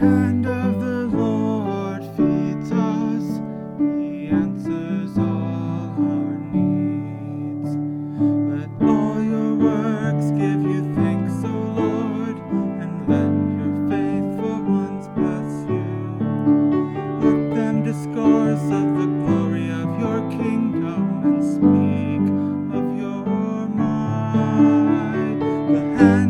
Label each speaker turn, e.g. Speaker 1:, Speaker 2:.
Speaker 1: hand of the Lord feeds us. He answers all our needs. Let all your works give you thanks, O Lord, and let your faithful ones bless you. Let them discourse of the glory of your kingdom and speak of your might. The hand